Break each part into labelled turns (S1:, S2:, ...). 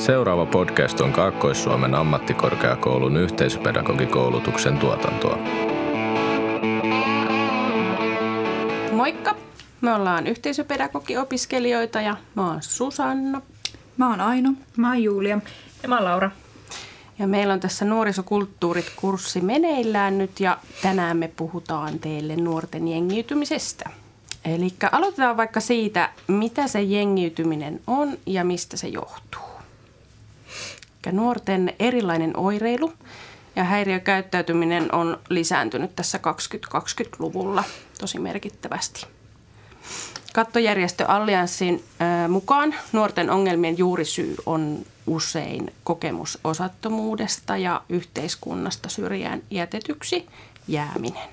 S1: Seuraava podcast on Kaakkois-Suomen ammattikorkeakoulun yhteisöpedagogikoulutuksen tuotantoa.
S2: Moikka! Me ollaan yhteisöpedagogiopiskelijoita ja mä oon Susanna.
S3: Mä oon Aino.
S4: Mä oon Julia.
S5: Ja mä oon Laura.
S2: Ja meillä on tässä nuorisokulttuurit-kurssi meneillään nyt ja tänään me puhutaan teille nuorten jengiytymisestä. Eli aloitetaan vaikka siitä, mitä se jengiytyminen on ja mistä se johtuu. Nuorten erilainen oireilu ja häiriökäyttäytyminen on lisääntynyt tässä 2020-luvulla tosi merkittävästi. Kattojärjestö Allianssin mukaan nuorten ongelmien juurisyy on usein kokemus osattomuudesta ja yhteiskunnasta syrjään jätetyksi jääminen.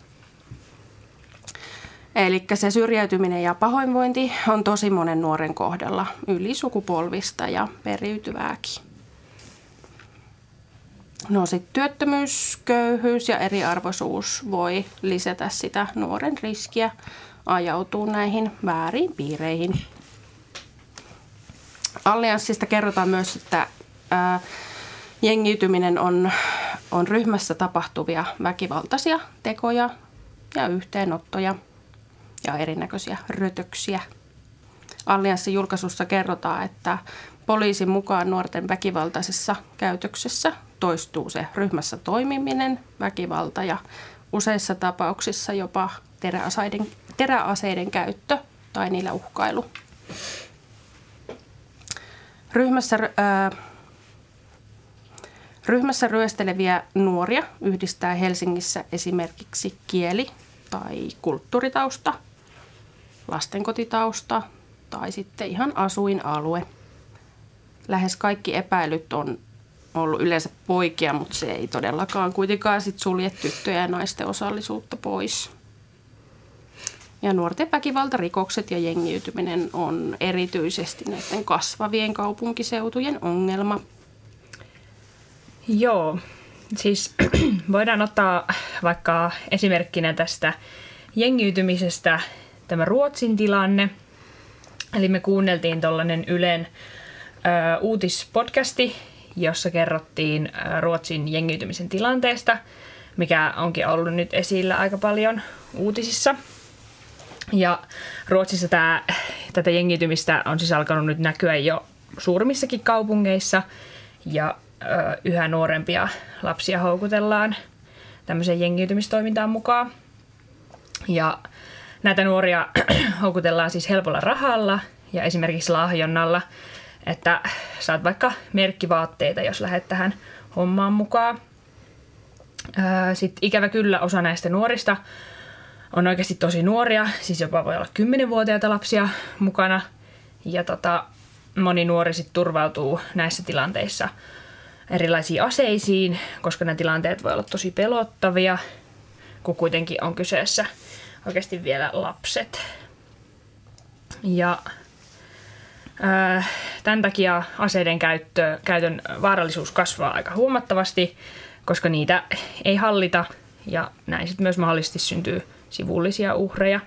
S2: Eli se syrjäytyminen ja pahoinvointi on tosi monen nuoren kohdalla yli sukupolvista ja periytyvääkin. No sitten työttömyys, köyhyys ja eriarvoisuus voi lisätä sitä nuoren riskiä ajautuu näihin väärin piireihin. Allianssista kerrotaan myös, että ää, jengiytyminen on, on ryhmässä tapahtuvia väkivaltaisia tekoja ja yhteenottoja ja erinäköisiä rötöksiä. Allianssin julkaisussa kerrotaan, että poliisin mukaan nuorten väkivaltaisessa käytöksessä toistuu se ryhmässä toimiminen, väkivalta ja useissa tapauksissa jopa teräaseiden, teräaseiden käyttö tai niillä uhkailu. Ryhmässä, ää, ryhmässä ryösteleviä nuoria yhdistää Helsingissä esimerkiksi kieli tai kulttuuritausta, lastenkotitausta tai sitten ihan asuinalue. Lähes kaikki epäilyt on ollut yleensä poikia, mutta se ei todellakaan kuitenkaan sit sulje tyttöjen ja naisten osallisuutta pois. Ja nuorten väkivaltarikokset ja jengiytyminen on erityisesti näiden kasvavien kaupunkiseutujen ongelma.
S5: Joo, siis voidaan ottaa vaikka esimerkkinä tästä jengiytymisestä tämä Ruotsin tilanne. Eli me kuunneltiin tuollainen Ylen uutispodcasti, jossa kerrottiin Ruotsin jengiytymisen tilanteesta, mikä onkin ollut nyt esillä aika paljon uutisissa. Ja Ruotsissa tämä, tätä jengiytymistä on siis alkanut nyt näkyä jo suurimmissakin kaupungeissa ja ö, yhä nuorempia lapsia houkutellaan tämmöiseen jengiytymistoimintaan mukaan. Ja näitä nuoria houkutellaan siis helpolla rahalla ja esimerkiksi lahjonnalla – että saat vaikka merkkivaatteita, jos lähdet tähän hommaan mukaan. Sitten ikävä kyllä osa näistä nuorista on oikeasti tosi nuoria, siis jopa voi olla 10-vuotiaita lapsia mukana. Ja tota, moni nuori sitten turvautuu näissä tilanteissa erilaisiin aseisiin, koska nämä tilanteet voi olla tosi pelottavia, kun kuitenkin on kyseessä oikeasti vielä lapset. Ja Tämän takia aseiden käyttö, käytön vaarallisuus kasvaa aika huomattavasti, koska niitä ei hallita ja näin sitten myös mahdollisesti syntyy sivullisia uhreja.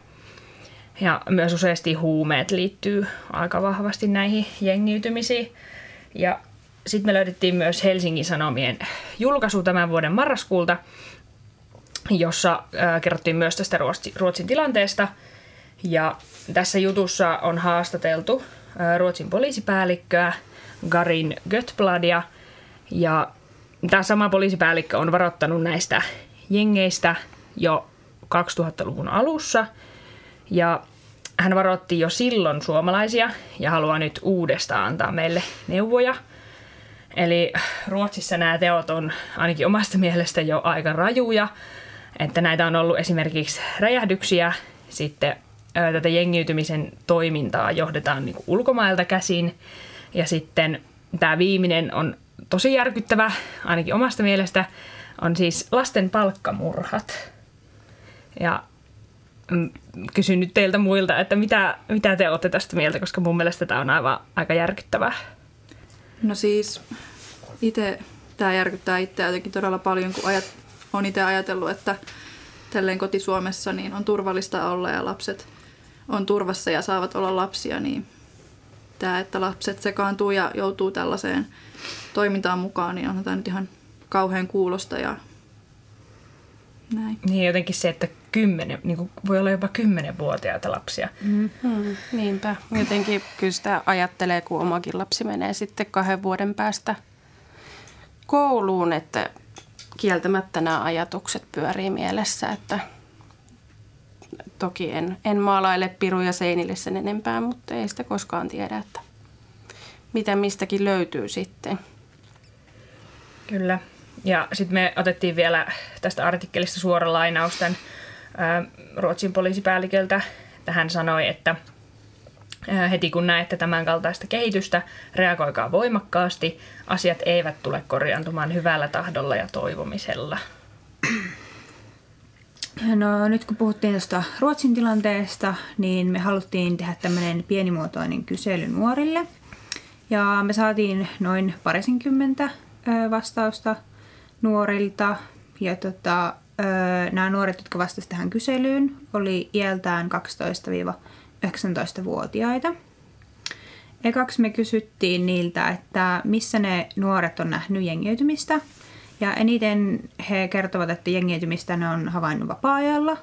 S5: Ja myös useasti huumeet liittyy aika vahvasti näihin jengiytymisiin. Ja sitten me löydettiin myös Helsingin Sanomien julkaisu tämän vuoden marraskuulta, jossa kerrottiin myös tästä Ruotsin tilanteesta. Ja tässä jutussa on haastateltu Ruotsin poliisipäällikköä Garin Götbladia. Ja tämä sama poliisipäällikkö on varoittanut näistä jengeistä jo 2000-luvun alussa. Ja hän varoitti jo silloin suomalaisia ja haluaa nyt uudestaan antaa meille neuvoja. Eli Ruotsissa nämä teot on ainakin omasta mielestä jo aika rajuja, että näitä on ollut esimerkiksi räjähdyksiä, sitten tätä jengiytymisen toimintaa johdetaan niin ulkomailta käsin. Ja sitten tämä viimeinen on tosi järkyttävä, ainakin omasta mielestä, on siis lasten palkkamurhat. Ja mm, kysyn nyt teiltä muilta, että mitä, mitä te olette tästä mieltä, koska mun mielestä tämä on aivan aika järkyttävää.
S3: No siis itse tämä järkyttää itseä jotenkin todella paljon, kun ajat, on itse ajatellut, että tälleen koti Suomessa niin on turvallista olla ja lapset – on turvassa ja saavat olla lapsia, niin tämä, että lapset sekaantuu ja joutuu tällaiseen toimintaan mukaan, niin onhan tämä nyt ihan kauhean kuulosta ja näin.
S5: Niin jotenkin se, että kymmenen, niin kuin voi olla jopa kymmenenvuotiaita lapsia.
S2: Mm, niinpä. Jotenkin kyllä sitä ajattelee, kun omakin lapsi menee sitten kahden vuoden päästä kouluun, että kieltämättä nämä ajatukset pyörii mielessä, että toki en, en maalaile piruja seinille sen enempää, mutta ei sitä koskaan tiedä, että mitä mistäkin löytyy sitten.
S5: Kyllä. Ja sitten me otettiin vielä tästä artikkelista suora lainaus tämän Ruotsin poliisipäälliköltä. Hän sanoi, että heti kun näette tämän kaltaista kehitystä, reagoikaa voimakkaasti. Asiat eivät tule korjaantumaan hyvällä tahdolla ja toivomisella.
S4: No nyt kun puhuttiin tuosta Ruotsin tilanteesta, niin me haluttiin tehdä tämmöinen pienimuotoinen kysely nuorille. Ja me saatiin noin parisenkymmentä vastausta nuorilta. Ja tota, nämä nuoret, jotka vastasivat tähän kyselyyn, oli iältään 12-19-vuotiaita. Ekaksi me kysyttiin niiltä, että missä ne nuoret on nähnyt jengiytymistä. Ja eniten he kertovat, että jengiytymistä ne on havainnut vapaa-ajalla,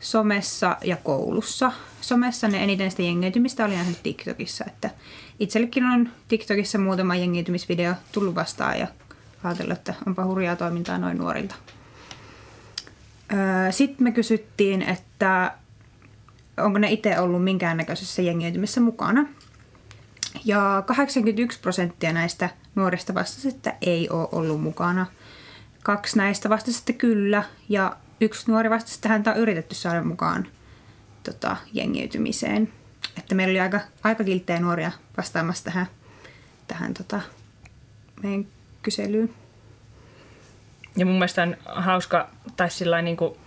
S4: somessa ja koulussa. Somessa ne eniten sitä jengiytymistä oli nähnyt TikTokissa. Että itsellekin on TikTokissa muutama jengiytymisvideo tullut vastaan ja ajatellut, että onpa hurjaa toimintaa noin nuorilta. Sitten me kysyttiin, että onko ne itse ollut minkäännäköisessä jengiytymisessä mukana. Ja 81 prosenttia näistä nuorista vastasi, että ei ole ollut mukana. Kaksi näistä vastasi, että kyllä. Ja yksi nuori vastasi, että häntä on yritetty saada mukaan tota, jengiytymiseen. Että meillä oli aika, aika kilttejä nuoria vastaamassa tähän, tähän tota, meidän kyselyyn.
S5: Ja mun mielestä on hauska, tai sillä niin kuin,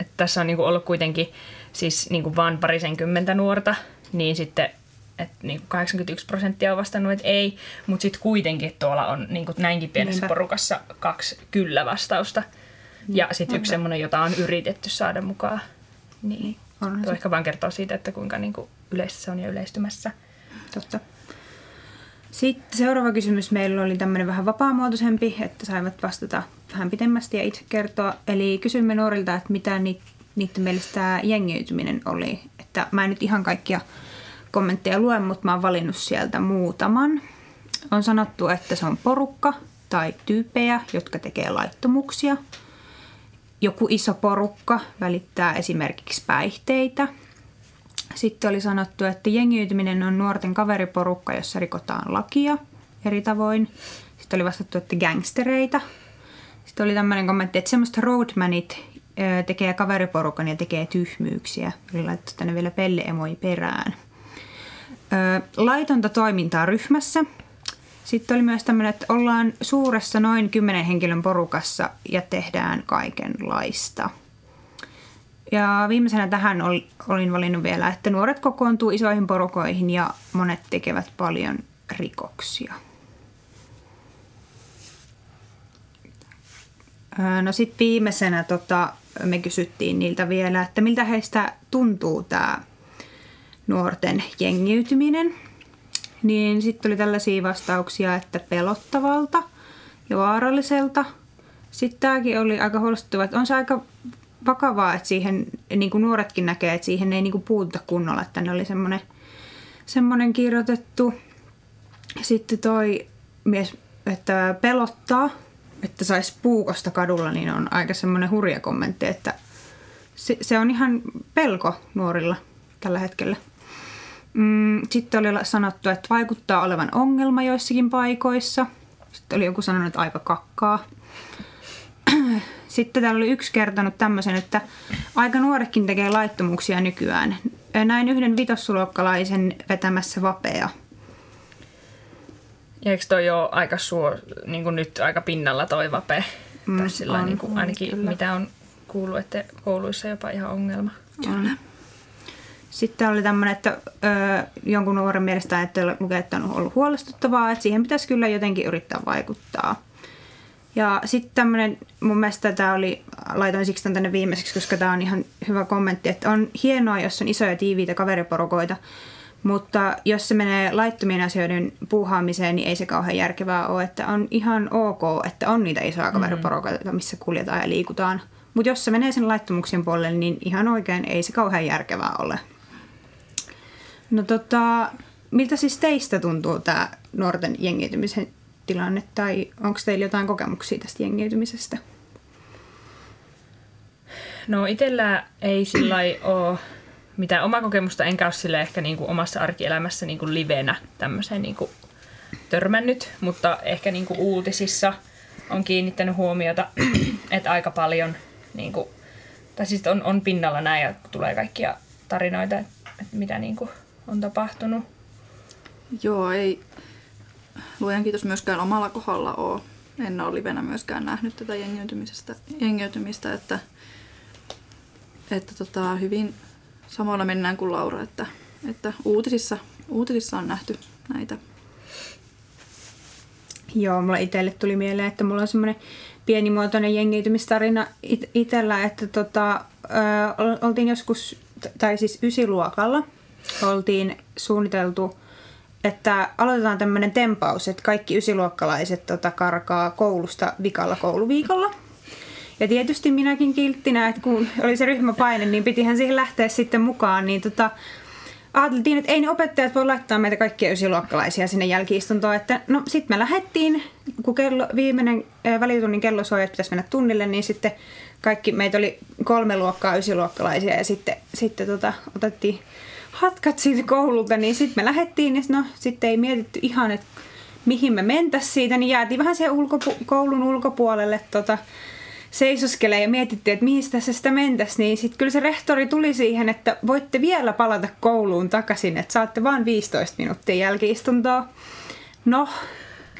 S5: että tässä on niin kuin ollut kuitenkin siis niin kuin vain parisenkymmentä nuorta, niin sitten että niin kuin 81 prosenttia on vastannut, että ei, mutta sitten kuitenkin tuolla on niin kuin näinkin pienessä Niinpä. porukassa kaksi kyllä-vastausta. Ja sitten yksi semmoinen, jota on yritetty saada mukaan. Niin, on tuo ehkä vaan kertoo siitä, että kuinka niin kuin yleistä se on ja yleistymässä.
S4: Totta. Sitten seuraava kysymys meillä oli tämmöinen vähän vapaamuotoisempi, että saivat vastata vähän pitemmästi ja itse kertoa. Eli kysymme nuorilta, että mitä niiden mielestä tämä jengiytyminen oli. Että mä en nyt ihan kaikkia kommentteja lue, mutta mä oon valinnut sieltä muutaman. On sanottu, että se on porukka tai tyyppejä, jotka tekee laittomuksia. Joku iso porukka välittää esimerkiksi päihteitä – sitten oli sanottu, että jengiytyminen on nuorten kaveriporukka, jossa rikotaan lakia eri tavoin. Sitten oli vastattu, että gangstereita. Sitten oli tämmöinen kommentti, että semmoista roadmanit tekee kaveriporukan ja tekee tyhmyyksiä. Oli laittu tänne vielä pelleemoi perään. Laitonta toimintaa ryhmässä. Sitten oli myös tämmöinen, että ollaan suuressa noin kymmenen henkilön porukassa ja tehdään kaikenlaista – ja viimeisenä tähän olin valinnut vielä, että nuoret kokoontuu isoihin porukoihin ja monet tekevät paljon rikoksia. No sitten viimeisenä tota, me kysyttiin niiltä vielä, että miltä heistä tuntuu tämä nuorten jengiytyminen. Niin sitten tuli tällaisia vastauksia, että pelottavalta ja vaaralliselta. Sitten tämäkin oli aika huolestuttava, että on se aika vakavaa, että siihen niin kuin nuoretkin näkee, että siihen ei niin kuin puututa kunnolla, että ne oli semmoinen, semmoinen kirjoitettu. Sitten toi mies, että pelottaa, että saisi puukosta kadulla, niin on aika semmoinen hurja kommentti, että se, se on ihan pelko nuorilla tällä hetkellä. Mm, sitten oli sanottu, että vaikuttaa olevan ongelma joissakin paikoissa. Sitten oli joku sanonut, että aika kakkaa. Sitten täällä oli yksi kertonut tämmöisen, että aika nuoretkin tekee laittomuuksia nykyään. Näin yhden vitossuluokkalaisen vetämässä vapea.
S5: Ja eikö toi ole aika suo, niin kuin nyt aika pinnalla toi vape? Mm, tai sillä on, niin kuin, ainakin kyllä. mitä on kuullut, että kouluissa jopa ihan ongelma.
S4: Kyllä. Sitten oli tämmöinen, että ö, jonkun nuoren mielestä että lukee, että on ollut huolestuttavaa, että siihen pitäisi kyllä jotenkin yrittää vaikuttaa. Ja sitten tämmöinen, mun mielestä tämä oli, laitoin siksi tänne viimeiseksi, koska tämä on ihan hyvä kommentti, että on hienoa, jos on isoja tiiviitä kaveriporukoita, Mutta jos se menee laittomien asioiden puuhaamiseen, niin ei se kauhean järkevää ole. Että on ihan ok, että on niitä isoja kaveriporukoita, missä kuljetaan ja liikutaan. Mutta jos se menee sen laittomuuksien puolelle, niin ihan oikein ei se kauhean järkevää ole. No tota, miltä siis teistä tuntuu tämä nuorten jengiytymisen tilanne, tai onko teillä jotain kokemuksia tästä jengiytymisestä?
S5: No itsellä ei sillä ole mitään omaa kokemusta, enkä ole sille ehkä niin kuin omassa arkielämässä niin kuin livenä tämmöiseen niin kuin törmännyt, mutta ehkä niin kuin uutisissa on kiinnittänyt huomiota, että aika paljon niin kuin, tai siis on, on pinnalla näin ja tulee kaikkia tarinoita, että, mitä niin kuin on tapahtunut.
S3: Joo, ei luojan kiitos myöskään omalla kohdalla ole. En ole livenä myöskään nähnyt tätä jengiytymisestä, jengiytymistä, että, että tota, hyvin samalla mennään kuin Laura, että, että uutisissa, uutisissa on nähty näitä.
S4: Joo, mulla itselle tuli mieleen, että mulla on semmoinen pienimuotoinen jengiytymistarina it- itsellä, että tota, ö, oltiin joskus, tai siis ysiluokalla, oltiin suunniteltu, että aloitetaan tämmöinen tempaus, että kaikki ysiluokkalaiset tota, karkaa koulusta vikalla kouluviikolla. Ja tietysti minäkin kilttinä, että kun oli se ryhmäpaine, niin pitihän siihen lähteä sitten mukaan, niin tota, ajateltiin, että ei ne opettajat voi laittaa meitä kaikkia ysiluokkalaisia sinne jälkiistuntoon. Että no sitten me lähdettiin, kun kello, viimeinen äh, välitunnin kello soi, että pitäisi mennä tunnille, niin sitten kaikki, meitä oli kolme luokkaa ysiluokkalaisia ja sitten, sitten tota, otettiin hatkat siitä koululta, niin sitten me lähdettiin ja no sitten ei mietitty ihan, että mihin me mentäisiin siitä, niin jäätiin vähän siihen ulkopu- koulun ulkopuolelle tota, seisoskelee ja mietittiin, että mihin tässä sitä mentäisiin, niin sitten kyllä se rehtori tuli siihen, että voitte vielä palata kouluun takaisin, että saatte vain 15 minuuttia jälkiistuntoa. No,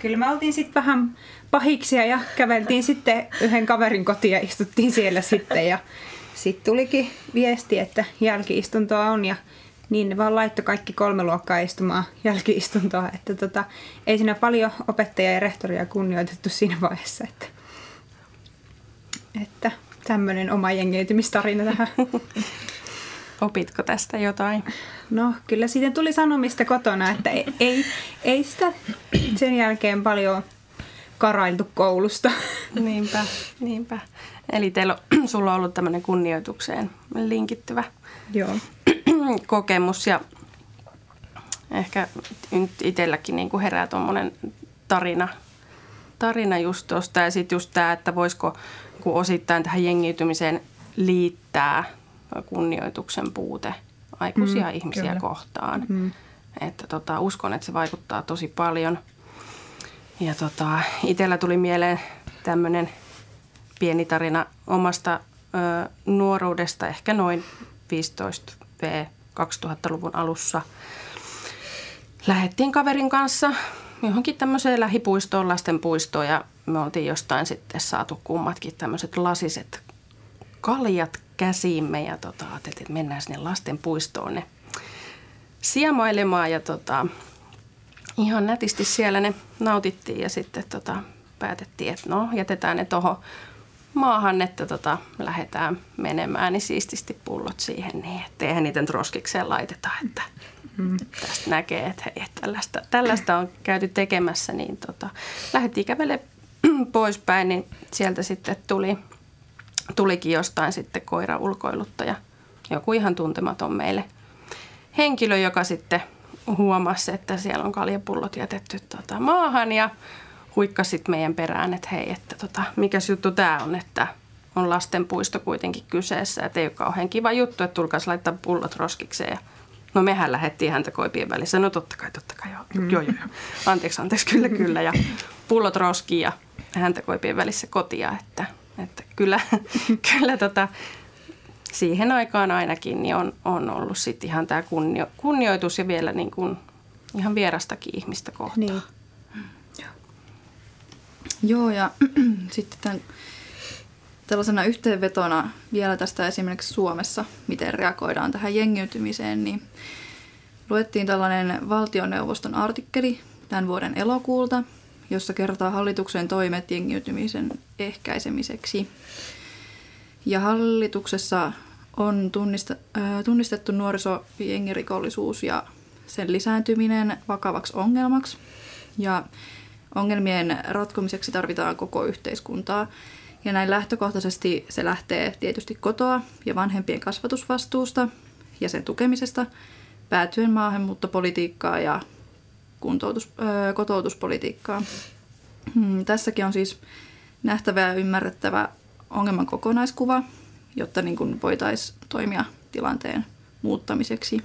S4: kyllä me oltiin sitten vähän pahiksia ja käveltiin sitten yhden kaverin kotiin ja istuttiin siellä sitten ja sitten tulikin viesti, että jälkiistuntoa on ja niin ne vaan laittoi kaikki kolme luokkaa istumaan jälkiistuntoa, että tota, ei siinä paljon opettajia ja rehtoria kunnioitettu siinä vaiheessa, että että tämmöinen oma jengeytymistarina tähän.
S2: Opitko tästä jotain?
S4: No kyllä siitä tuli sanomista kotona, että ei, ei, ei sitä sen jälkeen paljon karailtu koulusta.
S2: Niinpä, niinpä. Eli teillä on, sulla on ollut tämmöinen kunnioitukseen linkittyvä
S4: Joo.
S2: Kokemus ja ehkä nyt itselläkin niin kuin herää tuommoinen tarina, tarina just tuosta ja sitten just tämä, että voisiko kun osittain tähän jengiytymiseen liittää kunnioituksen puute aikuisia mm, ihmisiä kyllä. kohtaan. Mm. Että tota, uskon, että se vaikuttaa tosi paljon. Ja tota, itsellä tuli mieleen tämmöinen pieni tarina omasta ö, nuoruudesta, ehkä noin 15 V 2000-luvun alussa. Lähettiin kaverin kanssa johonkin tämmöiseen lähipuistoon, lastenpuistoon ja me oltiin jostain sitten saatu kummatkin tämmöiset lasiset kaljat käsiimme ja tota, ajateltiin, että mennään sinne lastenpuistoon ne siemailemaan ja tota, ihan nätisti siellä ne nautittiin ja sitten tota, päätettiin, että no jätetään ne tuohon maahan, että tota, lähdetään menemään, niin siististi pullot siihen niin, että eihän niitä roskikseen laiteta, että mm. tästä näkee, että hei, tällaista, tällaista on käyty tekemässä, niin tota, lähdettiin kävelemään poispäin, niin sieltä sitten tuli, tulikin jostain sitten koira ulkoiluttaja, joku ihan tuntematon meille henkilö, joka sitten huomasi, että siellä on kaljapullot jätetty tota, maahan ja huikkasi sitten meidän perään, että hei, että tota, mikä juttu tämä on, että on lastenpuisto kuitenkin kyseessä, että ei ole kauhean kiva juttu, että tulkaisi laittaa pullot roskikseen ja No mehän lähdettiin häntä koipien välissä. No totta kai, totta kai, joo, mm. joo, joo, joo. Anteeksi, anteeksi, kyllä, kyllä. Ja pullot roskiin ja häntä koipien välissä kotia, että, että kyllä, kyllä tota, siihen aikaan ainakin niin on, on ollut sitten ihan tämä kunnio, kunnioitus ja vielä niin kuin ihan vierastakin ihmistä kohtaan. Niin.
S3: Joo. Ja sitten tämän, tällaisena yhteenvetona vielä tästä esimerkiksi Suomessa, miten reagoidaan tähän jengiytymiseen, niin luettiin tällainen valtioneuvoston artikkeli tämän vuoden elokuulta, jossa kertaa hallituksen toimet jengiytymisen ehkäisemiseksi. Ja hallituksessa on äh, tunnistettu nuorisojengirikollisuus ja sen lisääntyminen vakavaksi ongelmaksi. Ja ongelmien ratkomiseksi tarvitaan koko yhteiskuntaa. Ja näin lähtökohtaisesti se lähtee tietysti kotoa ja vanhempien kasvatusvastuusta ja sen tukemisesta, päätyen maahanmuuttopolitiikkaa ja kuntoutus, öö, kotoutuspolitiikkaa. Hmm, tässäkin on siis nähtävä ja ymmärrettävä ongelman kokonaiskuva, jotta niin kuin voitaisiin toimia tilanteen muuttamiseksi.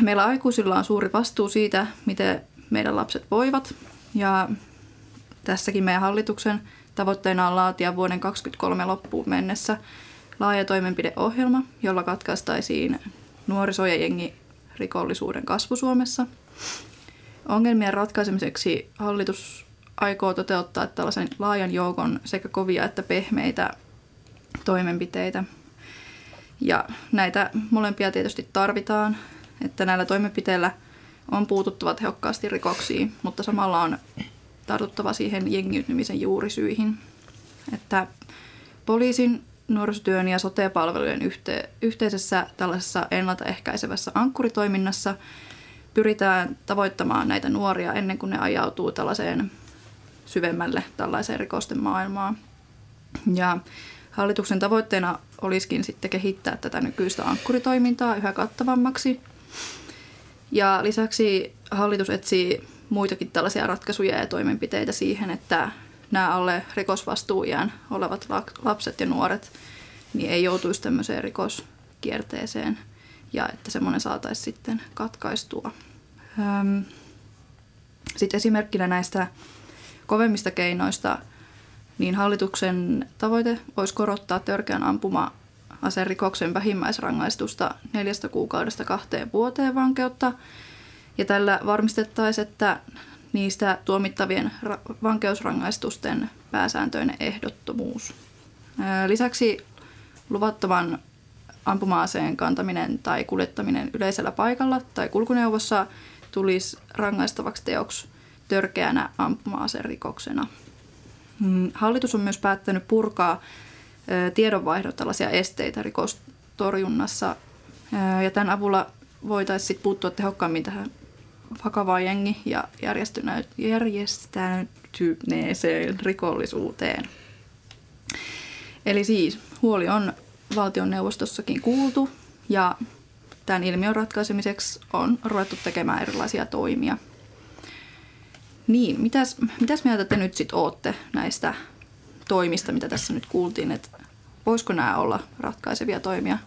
S3: Meillä aikuisilla on suuri vastuu siitä, miten meidän lapset voivat. Ja tässäkin meidän hallituksen tavoitteena on laatia vuoden 2023 loppuun mennessä laaja toimenpideohjelma, jolla katkaistaisiin nuoriso- ja jengirikollisuuden kasvu Suomessa. Ongelmien ratkaisemiseksi hallitus aikoo toteuttaa tällaisen laajan joukon sekä kovia että pehmeitä toimenpiteitä. Ja näitä molempia tietysti tarvitaan, että näillä toimenpiteillä on puututtava tehokkaasti rikoksiin, mutta samalla on tartuttava siihen jengiytymisen juurisyihin. Että poliisin, nuorisotyön ja sote-palvelujen yhte- yhteisessä tällaisessa ennaltaehkäisevässä ankkuritoiminnassa pyritään tavoittamaan näitä nuoria ennen kuin ne ajautuu tällaiseen syvemmälle tällaiseen rikosten maailmaan. Ja hallituksen tavoitteena olisikin sitten kehittää tätä nykyistä ankkuritoimintaa yhä kattavammaksi. Ja lisäksi hallitus etsii muitakin tällaisia ratkaisuja ja toimenpiteitä siihen, että nämä alle rikosvastuujaan olevat lapset ja nuoret niin ei joutuisi tämmöiseen rikoskierteeseen ja että semmoinen saataisiin sitten katkaistua. Sitten esimerkkinä näistä kovemmista keinoista, niin hallituksen tavoite olisi korottaa törkeän ampuma aserikoksen vähimmäisrangaistusta neljästä kuukaudesta kahteen vuoteen vankeutta. Ja tällä varmistettaisiin, että niistä tuomittavien vankeusrangaistusten pääsääntöinen ehdottomuus. Lisäksi luvattoman ampuma-aseen kantaminen tai kuljettaminen yleisellä paikalla tai kulkuneuvossa tulisi rangaistavaksi teoksi törkeänä ampuma-aserikoksena. Mm, hallitus on myös päättänyt purkaa tiedonvaihdon tällaisia esteitä rikostorjunnassa ja tämän avulla voitaisiin puuttua tehokkaammin tähän vakavaan jengi- ja järjestäytyneeseen rikollisuuteen. Eli siis huoli on valtioneuvostossakin kuultu ja tämän ilmiön ratkaisemiseksi on ruvettu tekemään erilaisia toimia. Niin, mitäs, mitäs mieltä te nyt sitten ootte näistä toimista, mitä tässä nyt kuultiin, että voisiko nämä olla ratkaisevia toimia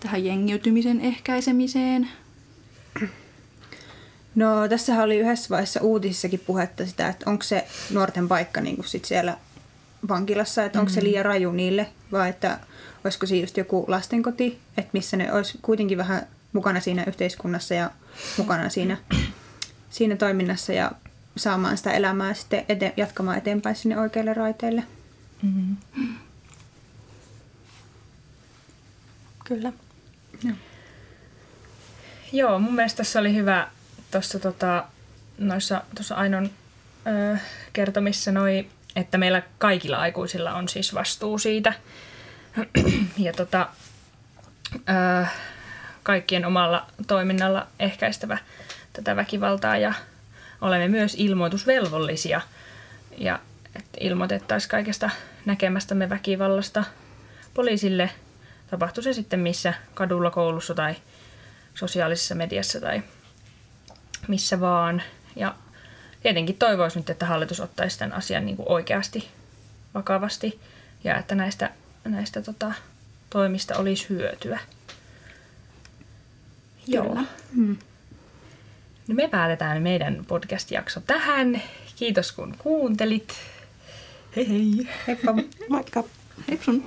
S3: tähän jengiytymisen ehkäisemiseen?
S4: No tässä oli yhdessä vaiheessa uutisissakin puhetta sitä, että onko se nuorten paikka niin kuin sit siellä vankilassa, että onko se liian raju niille vai että olisiko se just joku lastenkoti, että missä ne olisi kuitenkin vähän mukana siinä yhteiskunnassa ja mukana siinä, siinä toiminnassa ja saamaan sitä elämää sitten ete, jatkamaan eteenpäin sinne oikeille raiteille. Mm-hmm.
S2: Kyllä.
S5: Joo. Joo, mun mielestä tässä oli hyvä tuossa tota, noissa tuossa Ainon ö, kertomissa noi, että meillä kaikilla aikuisilla on siis vastuu siitä. ja tota, ö, kaikkien omalla toiminnalla ehkäistävä tätä väkivaltaa ja olemme myös ilmoitusvelvollisia ja että ilmoitettaisiin kaikesta näkemästämme väkivallasta poliisille, tapahtui se sitten missä kadulla, koulussa tai sosiaalisessa mediassa tai missä vaan. Ja tietenkin toivoisin nyt, että hallitus ottaisi tämän asian niin kuin oikeasti vakavasti ja että näistä, näistä tota, toimista olisi hyötyä.
S3: Kyllä. Joo. Hmm.
S5: No me päätetään meidän podcast-jakso tähän. Kiitos kun kuuntelit. Hei hei!
S4: Heippa,
S2: moikka!
S3: Hei sun!